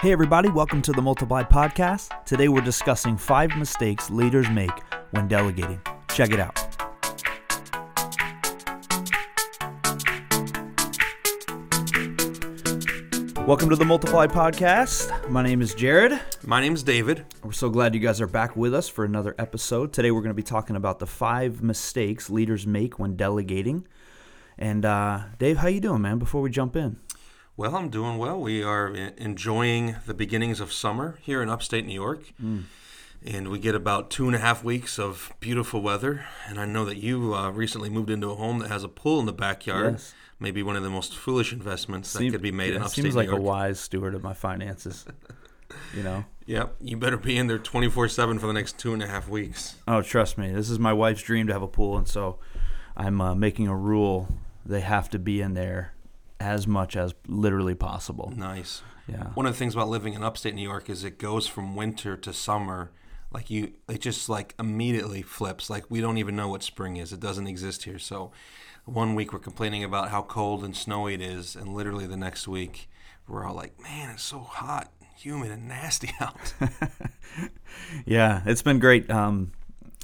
Hey, everybody, welcome to the Multiply Podcast. Today we're discussing five mistakes leaders make when delegating. Check it out. Welcome to the Multiply Podcast. My name is Jared. My name's David. We're so glad you guys are back with us for another episode. Today we're going to be talking about the five mistakes leaders make when delegating. And uh, Dave, how you doing, man? Before we jump in, Well, I'm doing well. We are enjoying the beginnings of summer here in upstate New York. And we get about two and a half weeks of beautiful weather. And I know that you uh, recently moved into a home that has a pool in the backyard. Yes. Maybe one of the most foolish investments that could be made in yeah, upstate seems like New York. a wise steward of my finances. you know. Yep. You better be in there 24 7 for the next two and a half weeks. Oh, trust me, this is my wife's dream to have a pool, and so I'm uh, making a rule they have to be in there as much as literally possible. Nice. Yeah. One of the things about living in upstate New York is it goes from winter to summer. Like you, it just like immediately flips. Like we don't even know what spring is. It doesn't exist here. So, one week we're complaining about how cold and snowy it is, and literally the next week we're all like, "Man, it's so hot, humid, and nasty out." Yeah, it's been great. Um,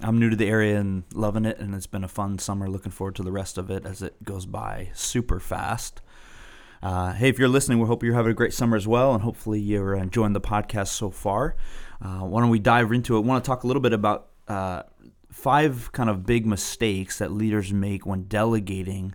I'm new to the area and loving it, and it's been a fun summer. Looking forward to the rest of it as it goes by super fast. Uh, hey, if you're listening, we hope you're having a great summer as well, and hopefully you're enjoying the podcast so far. Uh, why don't we dive into it? Want to talk a little bit about uh, five kind of big mistakes that leaders make when delegating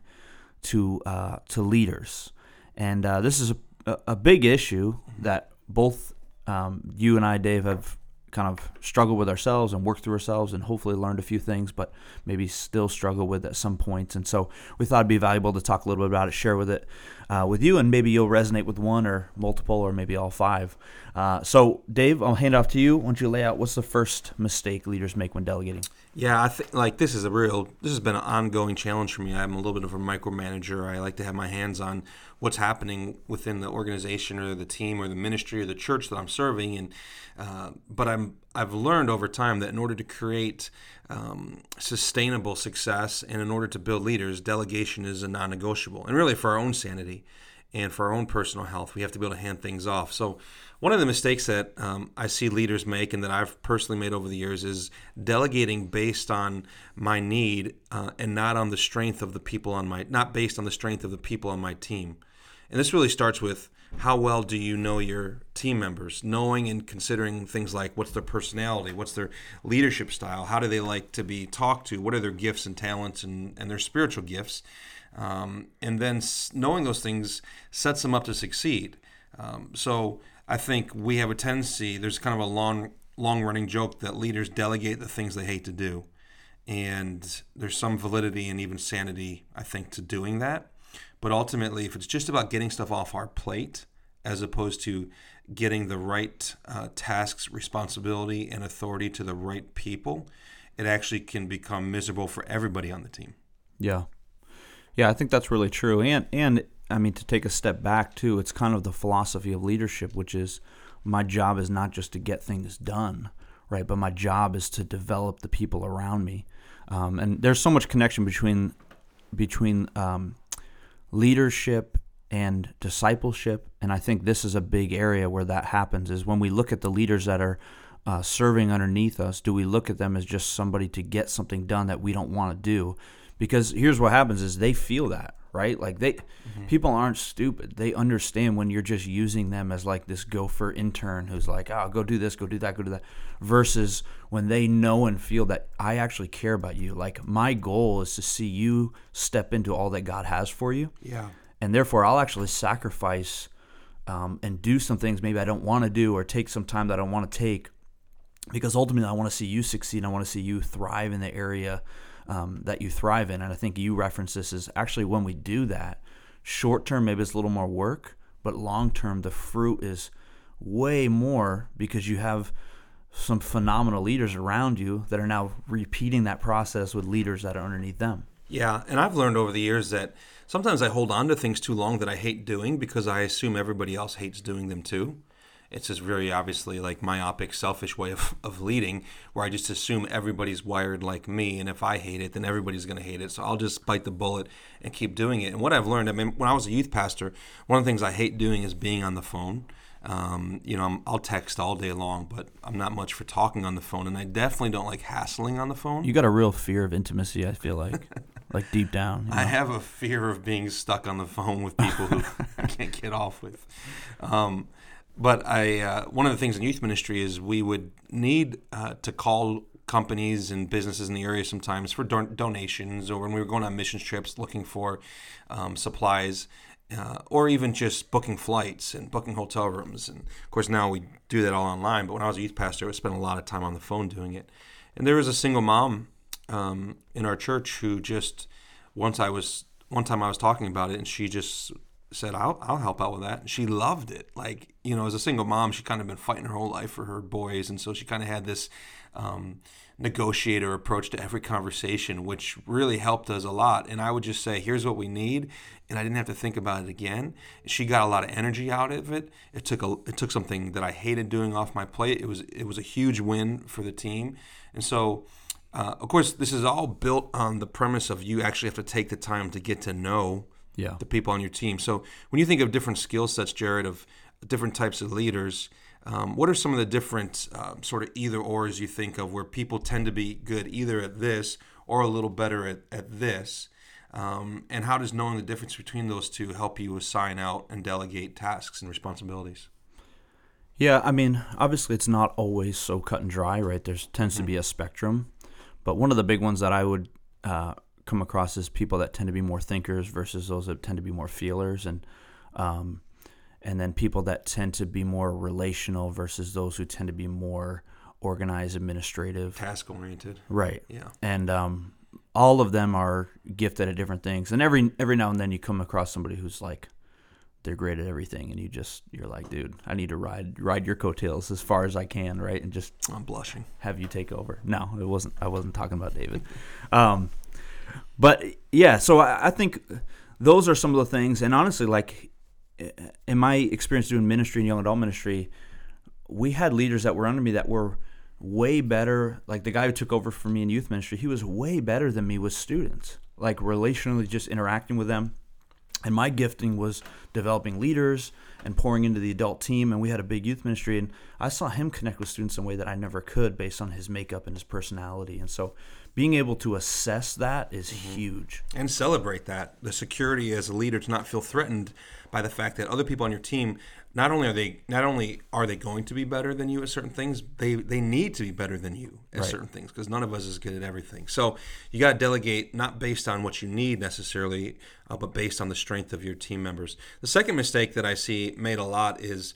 to uh, to leaders, and uh, this is a, a big issue that both um, you and I, Dave, have kind of struggled with ourselves and worked through ourselves and hopefully learned a few things, but maybe still struggle with at some points. And so we thought it'd be valuable to talk a little bit about it, share with it uh, with you, and maybe you'll resonate with one or multiple or maybe all five. Uh, so, Dave, I'll hand off to you. Don't you lay out what's the first mistake leaders make when delegating? Yeah, I think like this is a real. This has been an ongoing challenge for me. I'm a little bit of a micromanager. I like to have my hands on what's happening within the organization or the team or the ministry or the church that I'm serving. And uh, but I'm I've learned over time that in order to create um, sustainable success and in order to build leaders, delegation is a non-negotiable. And really, for our own sanity and for our own personal health, we have to be able to hand things off. So, one of the mistakes that um, I see leaders make and that I've personally made over the years is delegating based on my need uh, and not on the strength of the people on my, not based on the strength of the people on my team. And this really starts with how well do you know your team members? Knowing and considering things like what's their personality, what's their leadership style, how do they like to be talked to, what are their gifts and talents and, and their spiritual gifts. Um, and then knowing those things sets them up to succeed. Um, so I think we have a tendency, there's kind of a long, long running joke that leaders delegate the things they hate to do. And there's some validity and even sanity, I think, to doing that. But ultimately, if it's just about getting stuff off our plate, as opposed to getting the right uh, tasks, responsibility, and authority to the right people, it actually can become miserable for everybody on the team. Yeah. Yeah, I think that's really true. And and I mean to take a step back too, it's kind of the philosophy of leadership, which is my job is not just to get things done, right? But my job is to develop the people around me. Um, and there's so much connection between between um, leadership and discipleship, and I think this is a big area where that happens. Is when we look at the leaders that are uh, serving underneath us, do we look at them as just somebody to get something done that we don't want to do? Because here's what happens: is they feel that, right? Like they, people aren't stupid. They understand when you're just using them as like this gopher intern who's like, "Oh, go do this, go do that, go do that," versus when they know and feel that I actually care about you. Like my goal is to see you step into all that God has for you Yeah. and therefore I'll actually sacrifice um, and do some things maybe I don't want to do or take some time that I don't want to take because ultimately I want to see you succeed. I want to see you thrive in the area um, that you thrive in. And I think you reference this is actually when we do that, short term maybe it's a little more work, but long term the fruit is way more because you have some phenomenal leaders around you that are now repeating that process with leaders that are underneath them. Yeah, and I've learned over the years that sometimes I hold on to things too long that I hate doing because I assume everybody else hates doing them too. It's just very obviously like myopic, selfish way of, of leading where I just assume everybody's wired like me. And if I hate it, then everybody's going to hate it. So I'll just bite the bullet and keep doing it. And what I've learned, I mean, when I was a youth pastor, one of the things I hate doing is being on the phone. Um, you know, I'm, I'll text all day long, but I'm not much for talking on the phone, and I definitely don't like hassling on the phone. You got a real fear of intimacy. I feel like, like deep down. you I have a fear of being stuck on the phone with people who I can't get off with. Um, but I, uh, one of the things in youth ministry is we would need uh, to call companies and businesses in the area sometimes for don- donations, or when we were going on missions trips looking for um, supplies. Uh, or even just booking flights and booking hotel rooms. And of course, now we do that all online. But when I was a youth pastor, I spent a lot of time on the phone doing it. And there was a single mom um, in our church who just once I was one time I was talking about it, and she just said, "I'll I'll help out with that." And she loved it. Like you know, as a single mom, she kind of been fighting her whole life for her boys, and so she kind of had this. Um, negotiator approach to every conversation, which really helped us a lot. And I would just say, here's what we need. And I didn't have to think about it again. She got a lot of energy out of it. It took a, it took something that I hated doing off my plate. It was it was a huge win for the team. And so uh, of course, this is all built on the premise of you actually have to take the time to get to know Yeah. the people on your team. So when you think of different skill sets, Jared, of different types of leaders, um, what are some of the different um, sort of either ors you think of where people tend to be good either at this or a little better at, at this? Um, and how does knowing the difference between those two help you assign out and delegate tasks and responsibilities? Yeah, I mean, obviously it's not always so cut and dry, right? There tends to be a spectrum, but one of the big ones that I would uh, come across is people that tend to be more thinkers versus those that tend to be more feelers, and um, and then people that tend to be more relational versus those who tend to be more organized, administrative, Task oriented. right? Yeah. and um, all of them are gifted at different things. And every every now and then you come across somebody who's like they're great at everything, and you just you're like, dude, I need to ride ride your coattails as far as I can, right? And just I'm blushing. have you take over. No, it wasn't. I wasn't talking about David. Um, but yeah, so I, I think those are some of the things. And honestly, like in my experience doing ministry and young adult ministry, we had leaders that were under me that were way better. Like the guy who took over for me in youth ministry, he was way better than me with students. Like relationally, just interacting with them. And my gifting was developing leaders and pouring into the adult team. And we had a big youth ministry, and I saw him connect with students in a way that I never could based on his makeup and his personality. And so, being able to assess that is huge. and celebrate that the security as a leader to not feel threatened by the fact that other people on your team not only are they not only are they going to be better than you at certain things they they need to be better than you at Right. certain things because none of us is good at everything so you got to delegate not based on what you need necessarily uh, but based on the strength of your team members the second mistake that i see made a lot is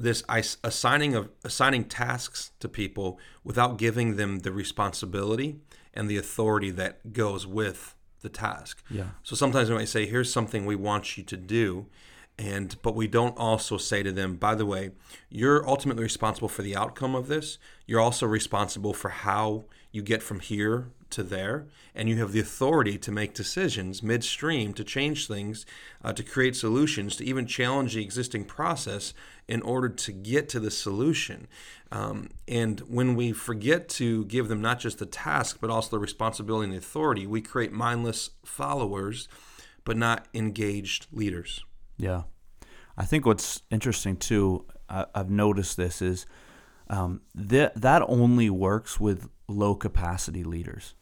this assigning of assigning tasks to people without giving them the responsibility and the authority that goes with the task. Yeah. So sometimes we might say, "Here's something we want you to do," and but we don't also say to them, "By the way, you're ultimately responsible for the outcome of this. You're also responsible for how you get from here to there, and you have the authority to make decisions midstream to change things, uh, to create solutions, to even challenge the existing process in order to get to the solution. Um, and when we forget to give them not just the task, but also the responsibility and the authority, we create mindless followers, but not engaged leaders. Yeah. I think what's interesting too, I, I've noticed this is um, that that only works with low capacity leaders.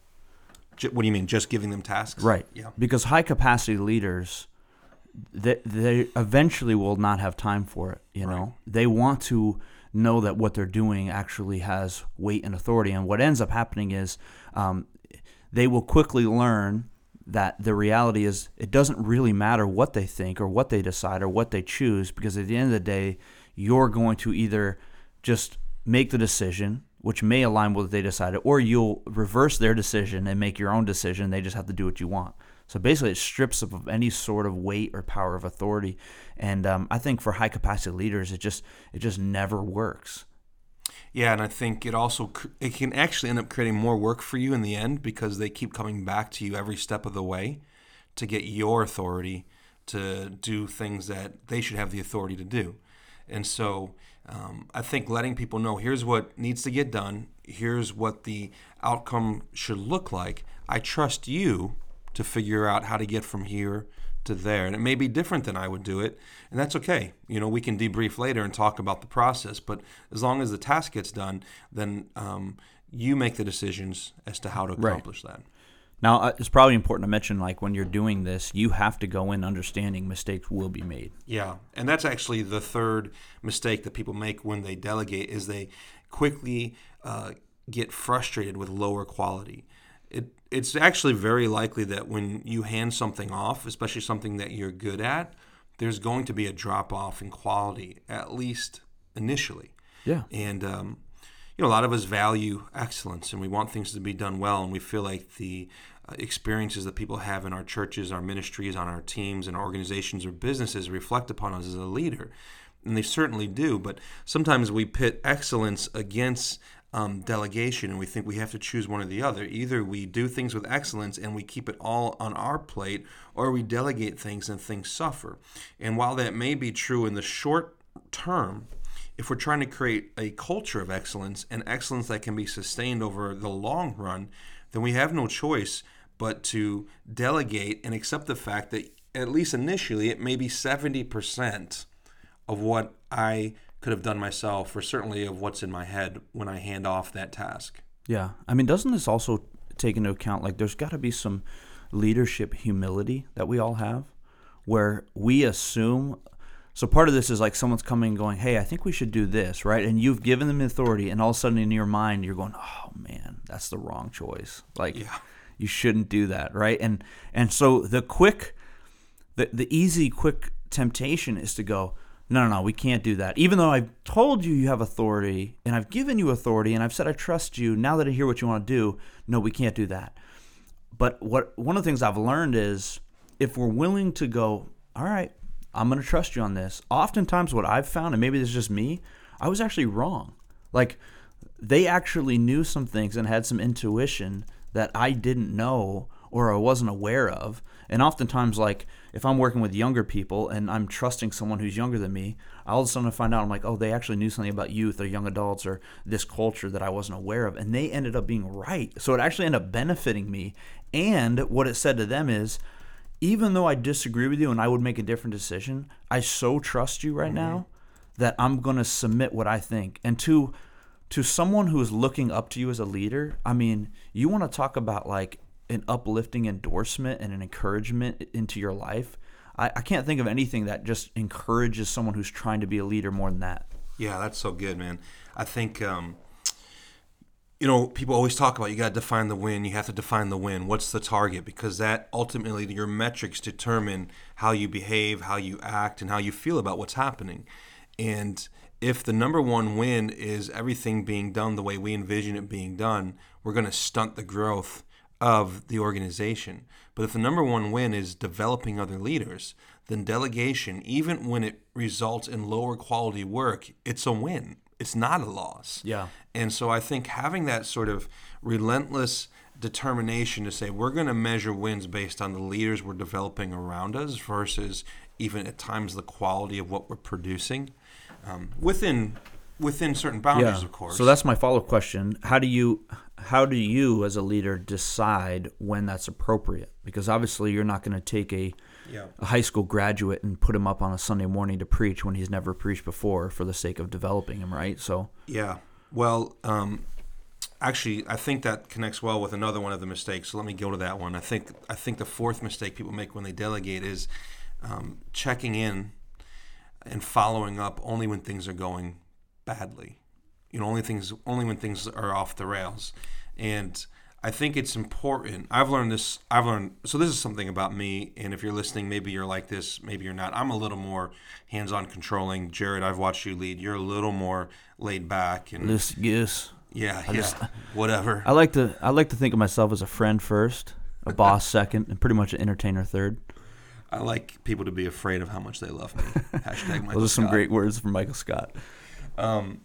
What do you mean? Just giving them tasks? Right. Yeah. Because high capacity leaders, they, they eventually will not have time for it. You know, they want to know that what they're doing actually has weight and authority. And what ends up happening is um, they will quickly learn that the reality is it doesn't really matter what they think or what they decide or what they choose because at the end of the day, you're going to either just make the decision, which may align with what they decided, or you'll reverse their decision and make your own decision. They just have to do what you want. So basically, it strips of any sort of weight or power of authority. And um, I think for high capacity leaders, it just it just never works. Yeah, and I think it also it can actually end up creating more work for you in the end because they keep coming back to you every step of the way to get your authority to do things that they should have the authority to do. And so um, I think letting people know here's what needs to get done, here's what the outcome should look like. I trust you to figure out how to get from here to there. And it may be different than I would do it, and that's okay. You know, we can debrief later and talk about the process, but as long as the task gets done, then um, you make the decisions as to how to accomplish right. that. Now, uh, it's probably important to mention, like when you're doing this, you have to go in understanding mistakes will be made. Yeah, and that's actually the third mistake that people make when they delegate is they quickly uh, get frustrated with lower quality. It, it's actually very likely that when you hand something off, especially something that you're good at, there's going to be a drop off in quality, at least initially. Yeah. And um, you know, a lot of us value excellence and we want things to be done well, and we feel like the uh, experiences that people have in our churches, our ministries, on our teams, and organizations or businesses reflect upon us as a leader. And they certainly do, but sometimes we pit excellence against um, delegation and we think we have to choose one or the other. Either we do things with excellence and we keep it all on our plate, or we delegate things and things suffer. And while that may be true in the short term, if we're trying to create a culture of excellence and excellence that can be sustained over the long run, then we have no choice but to delegate and accept the fact that, at least initially, it may be 70% of what I could have done myself, or certainly of what's in my head when I hand off that task. Yeah. I mean, doesn't this also take into account like there's got to be some leadership humility that we all have where we assume so part of this is like someone's coming and going, "Hey, I think we should do this," right? And you've given them authority, and all of a sudden in your mind you're going, "Oh man, that's the wrong choice." Like, yeah. you shouldn't do that, right? And and so the quick, the the easy, quick temptation is to go, "No, no, no, we can't do that." Even though I've told you you have authority, and I've given you authority, and I've said I trust you. Now that I hear what you want to do, no, we can't do that. But what one of the things I've learned is if we're willing to go, all right, I'm going to trust you on this. Oftentimes, what I've found, and maybe this is just me, I was actually wrong. Like, they actually knew some things and had some intuition that I didn't know or I wasn't aware of. And oftentimes, like, if I'm working with younger people and I'm trusting someone who's younger than me, all of a sudden I find out, I'm like, oh, they actually knew something about youth or young adults or this culture that I wasn't aware of. And they ended up being right. So it actually ended up benefiting me. And what it said to them is, even though I disagree with you and I would make a different decision, I so trust you right mm-hmm. now that I'm going to submit what I think. And to to someone who is looking up to you as a leader, I mean, you want to talk about like an uplifting endorsement and an encouragement into your life. I, I can't think of anything that just encourages someone who's trying to be a leader more than that. Yeah, that's so good, man. I think um, you know, people always talk about you got to define the win. You have to define the win. What's the target? Because that ultimately, your metrics determine how you behave, how you act, and how you feel about what's happening. And if the number one win is everything being done the way we envision it being done, we're going to stunt the growth of the organization. But if the number one win is developing other leaders, then delegation, even when it results in lower quality work, it's a win it's not a loss. Yeah. And so I think having that sort of relentless determination to say we're going to measure wins based on the leaders we're developing around us versus even at times the quality of what we're producing um, within within certain boundaries, yeah. of course. So that's my follow up question. How do you how do you as a leader decide when that's appropriate? Because obviously you're not going to take a yeah. a high school graduate and put him up on a Sunday morning to preach when he's never preached before for the sake of developing him, right? So yeah. Well, um, actually, I think that connects well with another one of the mistakes. So let me go to that one. I think I think the fourth mistake people make when they delegate is um, checking in and following up only when things are going badly. You know, only things only when things are off the rails, and I think it's important. I've learned this. I've learned. So this is something about me. And if you're listening, maybe you're like this. Maybe you're not. I'm a little more hands-on, controlling. Jared, I've watched you lead. You're a little more laid back and loose goose. Yeah, I yeah. Just, whatever. I like to. I like to think of myself as a friend first, a boss second, and pretty much an entertainer third. I like people to be afraid of how much they love me. Hashtag Michael Those are some Scott. great words from Michael Scott. Um,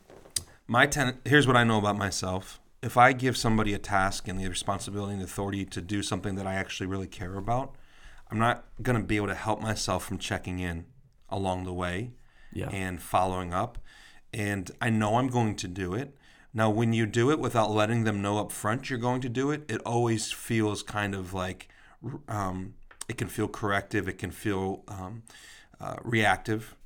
my ten- here's what I know about myself if I give somebody a task and the responsibility and authority to do something that I actually really care about, I'm not going to be able to help myself from checking in along the way yeah. and following up. And I know I'm going to do it. Now, when you do it without letting them know up front you're going to do it, it always feels kind of like um, it can feel corrective, it can feel um, uh, reactive.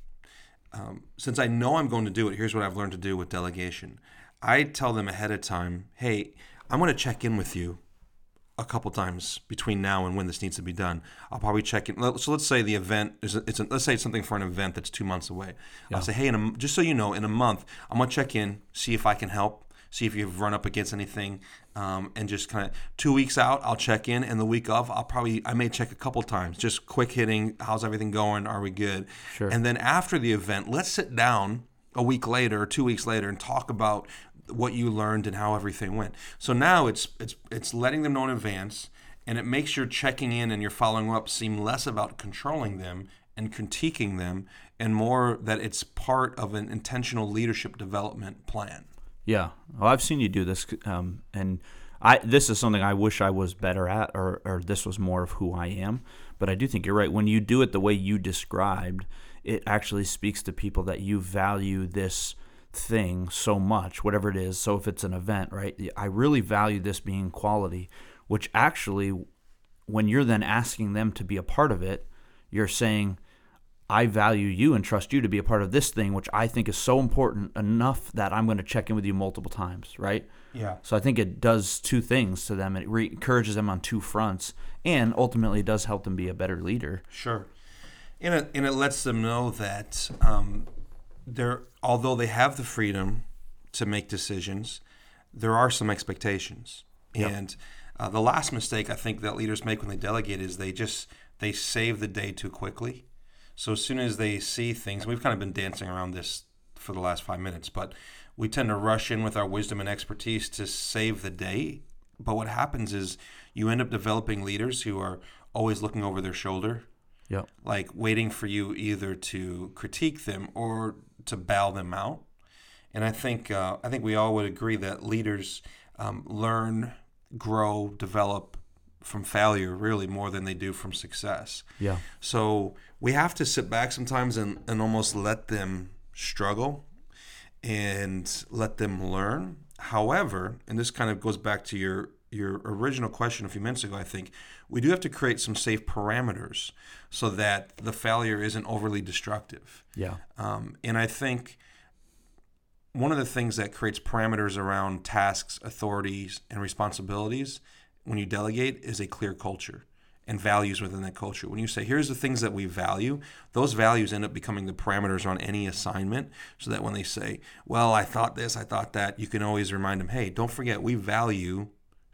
Um, since I know I'm going to do it, here's what I've learned to do with delegation. I tell them ahead of time, hey, I'm going to check in with you a couple times between now and when this needs to be done. I'll probably check in. So let's say the event is it's a, let's say it's something for an event that's two months away. Yeah. I'll say, hey, in a, just so you know, in a month, I'm gonna check in, see if I can help, see if you've run up against anything, um, and just kind of two weeks out, I'll check in, and the week of, I'll probably I may check a couple times, just quick hitting. How's everything going? Are we good? Sure. And then after the event, let's sit down a week later or two weeks later and talk about what you learned and how everything went. So now it's it's it's letting them know in advance, and it makes your checking in and your following up seem less about controlling them and critiquing them, and more that it's part of an intentional leadership development plan. Yeah, well, I've seen you do this, um, and I this is something I wish I was better at, or or this was more of who I am. But I do think you're right. When you do it the way you described, it actually speaks to people that you value this thing so much, whatever it is. So if it's an event, right? I really value this being quality, which actually, when you're then asking them to be a part of it, you're saying, I value you and trust you to be a part of this thing, which I think is so important enough that I'm going to check in with you multiple times, right? Yeah. So I think it does two things to them. It re- encourages them on two fronts, and ultimately does help them be a better leader. Sure. And it, and it lets them know that um, there, although they have the freedom to make decisions, there are some expectations. Yep. And uh, the last mistake I think that leaders make when they delegate is they just they save the day too quickly. So as soon as they see things, we've kind of been dancing around this for the last five minutes, but we tend to rush in with our wisdom and expertise to save the day. But what happens is you end up developing leaders who are always looking over their shoulder, yep. like waiting for you either to critique them or to bail them out. And I think uh, I think we all would agree that leaders um, learn, grow, develop from failure really more than they do from success. Yeah. So we have to sit back sometimes and, and almost let them struggle and let them learn. However, and this kind of goes back to your your original question a few minutes ago, I think we do have to create some safe parameters so that the failure isn't overly destructive. Yeah. Um, and I think one of the things that creates parameters around tasks, authorities, and responsibilities when you delegate is a clear culture and values within that culture. When you say, here's the things that we value, those values end up becoming the parameters on any assignment so that when they say, well, I thought this, I thought that, you can always remind them, hey, don't forget, we value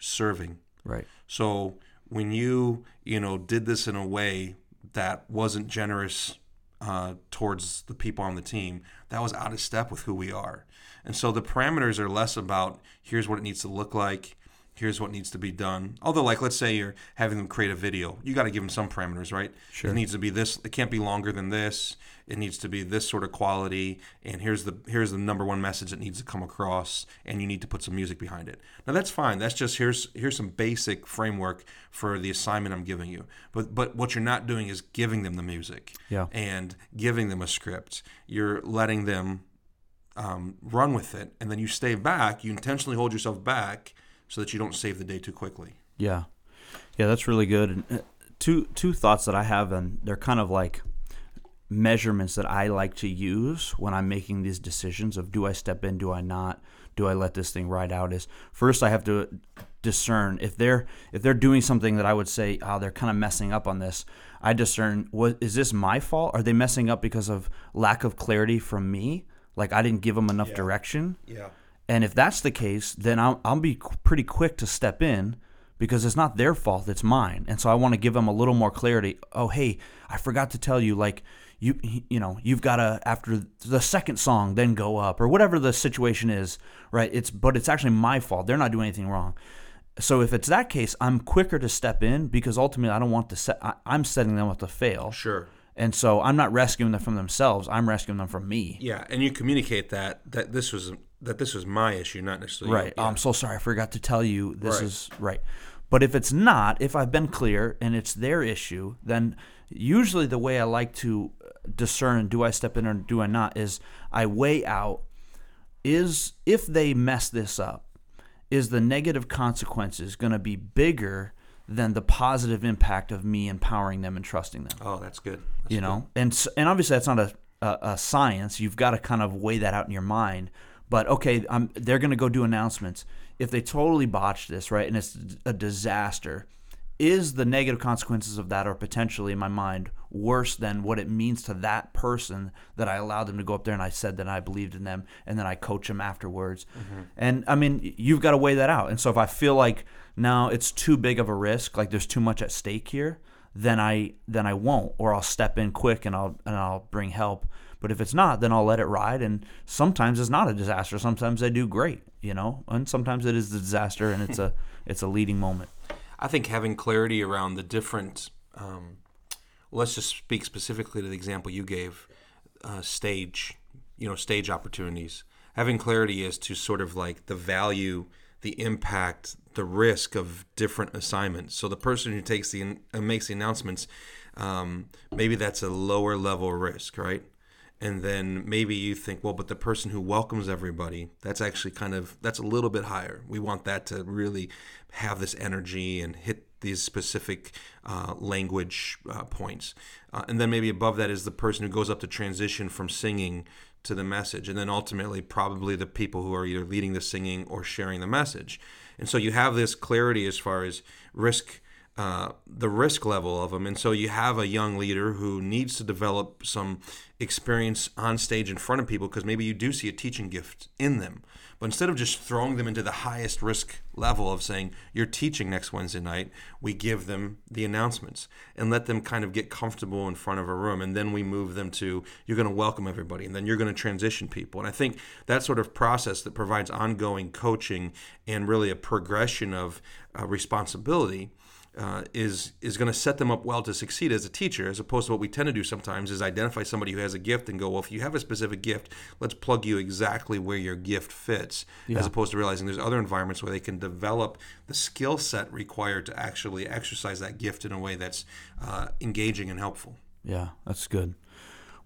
serving. Right. So when you you know did this in a way that wasn't generous uh, towards the people on the team, that was out of step with who we are. And so the parameters are less about here's what it needs to look like, here's what needs to be done. Although, like, let's say you're having them create a video, you got to give them some parameters, right? Sure. It needs to be this. It can't be longer than this. It needs to be this sort of quality. And here's the here's the number one message that needs to come across. And you need to put some music behind it. Now that's fine. That's just here's here's some basic framework for the assignment I'm giving you. But but what you're not doing is giving them the music. Yeah. And giving them a script. You're letting them um, run with it, and then you stay back. You intentionally hold yourself back so that you don't save the day too quickly. Yeah, yeah, that's really good. And uh, two two thoughts that I have, and they're kind of like measurements that I like to use when I'm making these decisions of do I step in, do I not, do I let this thing ride out. Is first I have to discern if they're if they're doing something that I would say oh they're kind of messing up on this. I discern what is this my fault? Are they messing up because of lack of clarity from me? Like I didn't give them enough Yeah. direction. Yeah. And if that's the case, then I'll, I'll be pretty quick to step in because it's not their fault, it's mine. And so I want to give them a little more clarity. Oh, hey, I forgot to tell you, like, you you know, you've got to after the second song then go up or whatever the situation is, right? It's but it's actually my fault. They're not doing anything wrong. So if it's that case, I'm quicker to step in because ultimately I don't want to set. I, I'm setting them up to fail. Sure. And so I'm not rescuing them from themselves. I'm rescuing them from me. Yeah, and you communicate that that this was that this was my issue, not necessarily Right. Oh, Yeah. I'm so sorry. I forgot to tell you this Right. is right. But if it's not, if I've been clear and it's their issue, then usually the way I like to discern do I step in or do I not is I weigh out is if they mess this up, is the negative consequences going to be bigger than the positive impact of me empowering them and trusting them. Oh, that's good. That's you know, and and obviously that's not a, a, a science. You've got to kind of weigh that out in your mind. But okay, I'm, they're going to go do announcements. If they totally botch this, right, and it's a disaster, is the negative consequences of that are potentially in my mind worse than what it means to that person that I allowed them to go up there and I said that I believed in them and then I coach them afterwards. Mm-hmm. And I mean, you've got to weigh that out. And so if I feel like now it's too big of a risk, like there's too much at stake here, then I then I won't, or I'll step in quick and I'll and I'll bring help. But if it's not, then I'll let it ride. And sometimes it's not a disaster. Sometimes they do great, you know, and sometimes it is a disaster and it's a it's a leading moment. I think having clarity around the different, um, let's just speak specifically to the example you gave, uh, stage, you know, stage opportunities. Having clarity as to sort of like the value, the impact, the risk of different assignments. So the person who takes the uh, makes the announcements, um, maybe that's a lower level risk, right? And then maybe you think well but the person who welcomes everybody that's actually kind of that's a little bit higher we want that to really have this energy and hit these specific uh, language uh, points uh, and then maybe above that is the person who goes up to transition from singing to the message and then ultimately probably the people who are either leading the singing or sharing the message and so you have this clarity as far as risk uh, the risk level of them. And so you have a young leader who needs to develop some experience on stage in front of people because maybe you do see a teaching gift in them. But instead of just throwing them into the highest risk level of saying, you're teaching next Wednesday night, we give them the announcements and let them kind of get comfortable in front of a room. And then we move them to, you're going to welcome everybody and then you're going to transition people. And I think that sort of process that provides ongoing coaching and really a progression of uh, responsibility uh, is is going to set them up well to succeed as a teacher, as opposed to what we tend to do sometimes is identify somebody who has a gift and go, well, if you have a specific gift, let's plug you exactly where your gift fits, Yeah. as opposed to realizing there's other environments where they can develop the skill set required to actually exercise that gift in a way that's uh, engaging and helpful. Yeah, that's good.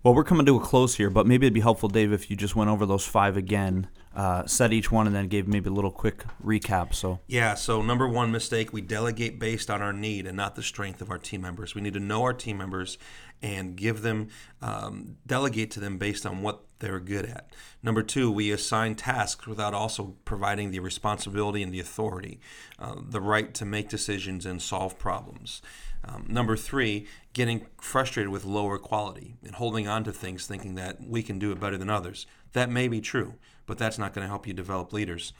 Well, we're coming to a close here, but maybe it'd be helpful, Dave, if you just went over those five again, uh, said each one, and then gave maybe a little quick recap. So, Yeah, so number one mistake, we delegate based on our need and not the strength of our team members. We need to know our team members and give them, um, delegate to them based on what they're good at. Number two, we assign tasks without also providing the responsibility and the authority, uh, the right to make decisions and solve problems. Um, number three, getting frustrated with lower quality and holding on to things thinking that we can do it better than others. That may be true, but that's not going to help you develop leaders.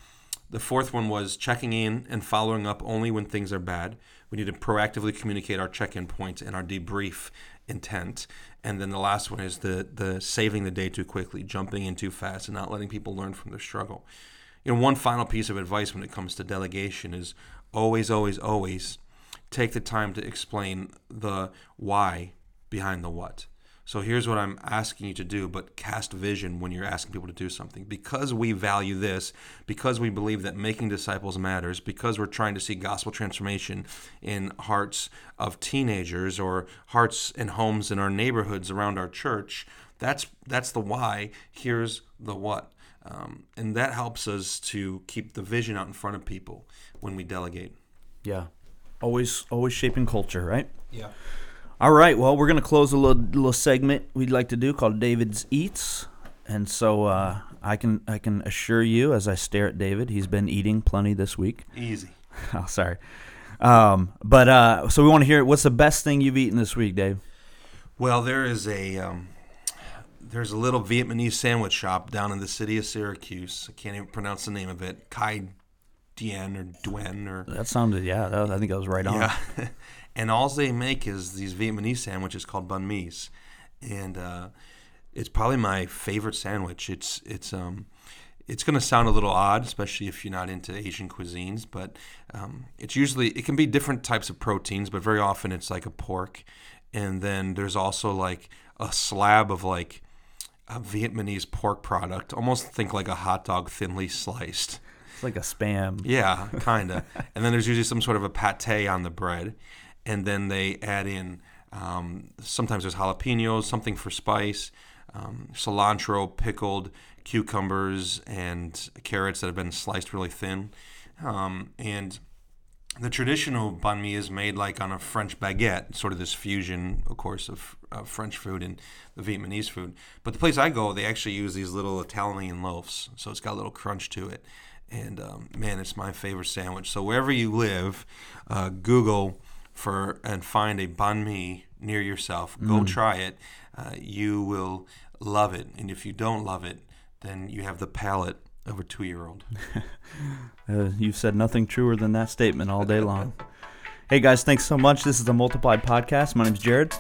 The fourth one was checking in and following up only when things are bad. We need to proactively communicate our check in points and our debrief intent. And then the last one is the, the saving the day too quickly, jumping in too fast, and not letting people learn from their struggle. You know, one final piece of advice when it comes to delegation is always, always, always take the time to explain the why behind the what. So here's what I'm asking you to do, but cast vision when you're asking people to do something. Because we value this, because we believe that making disciples matters, because we're trying to see gospel transformation in hearts of teenagers or hearts and homes in our neighborhoods around our church, that's that's the why. Here's the what. Um, and that helps us to keep the vision out in front of people when we delegate. yeah, always always shaping culture, right? Yeah. All right. Well, we're gonna close a little little segment we'd like to do called David's Eats, and so uh, I can I can assure you as I stare at David, he's been eating plenty this week. Easy. oh, sorry. Um, but uh, so we want to hear what's the best thing you've eaten this week, Dave? Well, there is a um, there's a little Vietnamese sandwich shop down in the city of Syracuse. I can't even pronounce the name of it. Kai Dien or Duen or That sounded yeah. That was, I think that was right on. yeah. and all they make is these Vietnamese sandwiches called banh mi's, and uh, it's probably my favorite sandwich. It's it's um it's going to sound a little odd, especially if you're not into Asian cuisines, but um, it's usually it can be different types of proteins, but very often it's like a pork, and then there's also like a slab of like a Vietnamese pork product. Almost think like a hot dog thinly sliced. It's like a spam. Yeah, kind of. and then there's usually some sort of a pate on the bread, and then they add in um, sometimes there's jalapenos, something for spice, um, cilantro, pickled cucumbers, and carrots that have been sliced really thin, um, and the traditional banh mi is made like on a French baguette, sort of this fusion, of course, of, of French food and the Vietnamese food. But the place I go, they actually use these little Italian loaves, so it's got a little crunch to it. And um, man, it's my favorite sandwich. So wherever you live, uh, Google for and find a banh mi near yourself. Go try it. Uh, you will love it. And if you don't love it, then you have the palate of a two-year-old. Uh, you've said nothing truer than that statement all day long. hey guys, thanks so much. This is the Multiplied Podcast. My name's Jared.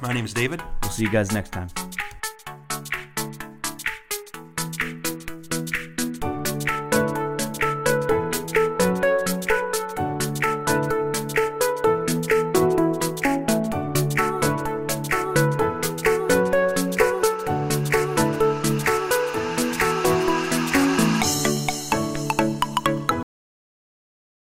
My name is David. We'll see you guys next time.